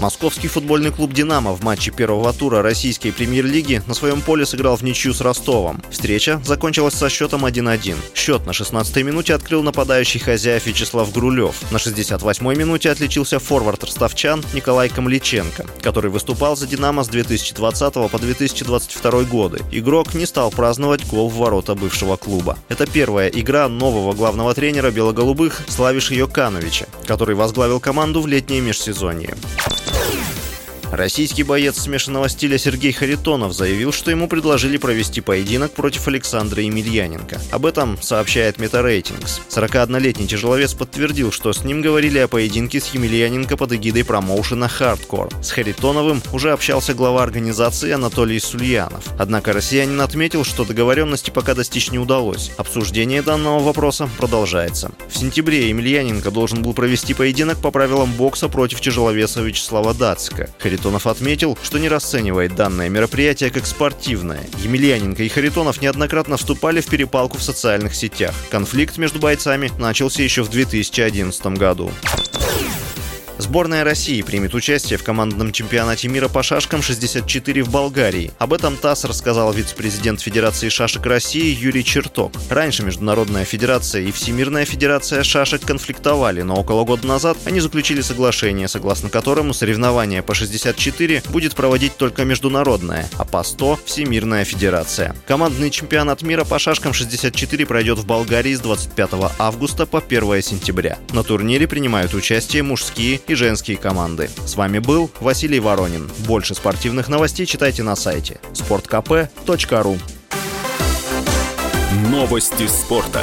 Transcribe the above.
Московский футбольный клуб «Динамо» в матче первого тура российской премьер-лиги на своем поле сыграл в ничью с Ростовом. Встреча закончилась со счетом 1-1. Счет на 16-й минуте открыл нападающий хозяев Вячеслав Грулев. На 68-й минуте отличился форвард ростовчан Николай Камличенко, который выступал за «Динамо» с 2020 по 2022 годы. Игрок не стал праздновать гол в ворота бывшего клуба. Это первая игра нового главного тренера белоголубых Славиша Йокановича, который возглавил команду в летнее межсезонье. Российский боец смешанного стиля Сергей Харитонов заявил, что ему предложили провести поединок против Александра Емельяненко. Об этом сообщает Метарейтингс. 41-летний тяжеловес подтвердил, что с ним говорили о поединке с Емельяненко под эгидой промоушена «Хардкор». С Харитоновым уже общался глава организации Анатолий Сульянов. Однако россиянин отметил, что договоренности пока достичь не удалось. Обсуждение данного вопроса продолжается. В сентябре Емельяненко должен был провести поединок по правилам бокса против тяжеловеса Вячеслава Дацика. Харитонов отметил, что не расценивает данное мероприятие как спортивное. Емельяненко и Харитонов неоднократно вступали в перепалку в социальных сетях. Конфликт между бойцами начался еще в 2011 году. Сборная России примет участие в командном чемпионате мира по шашкам 64 в Болгарии. Об этом ТАСС рассказал вице-президент Федерации шашек России Юрий Черток. Раньше Международная федерация и Всемирная федерация шашек конфликтовали, но около года назад они заключили соглашение, согласно которому соревнования по 64 будет проводить только международная, а по 100 – Всемирная федерация. Командный чемпионат мира по шашкам 64 пройдет в Болгарии с 25 августа по 1 сентября. На турнире принимают участие мужские и женские команды. С вами был Василий Воронин. Больше спортивных новостей читайте на сайте sportkp.ru Новости спорта.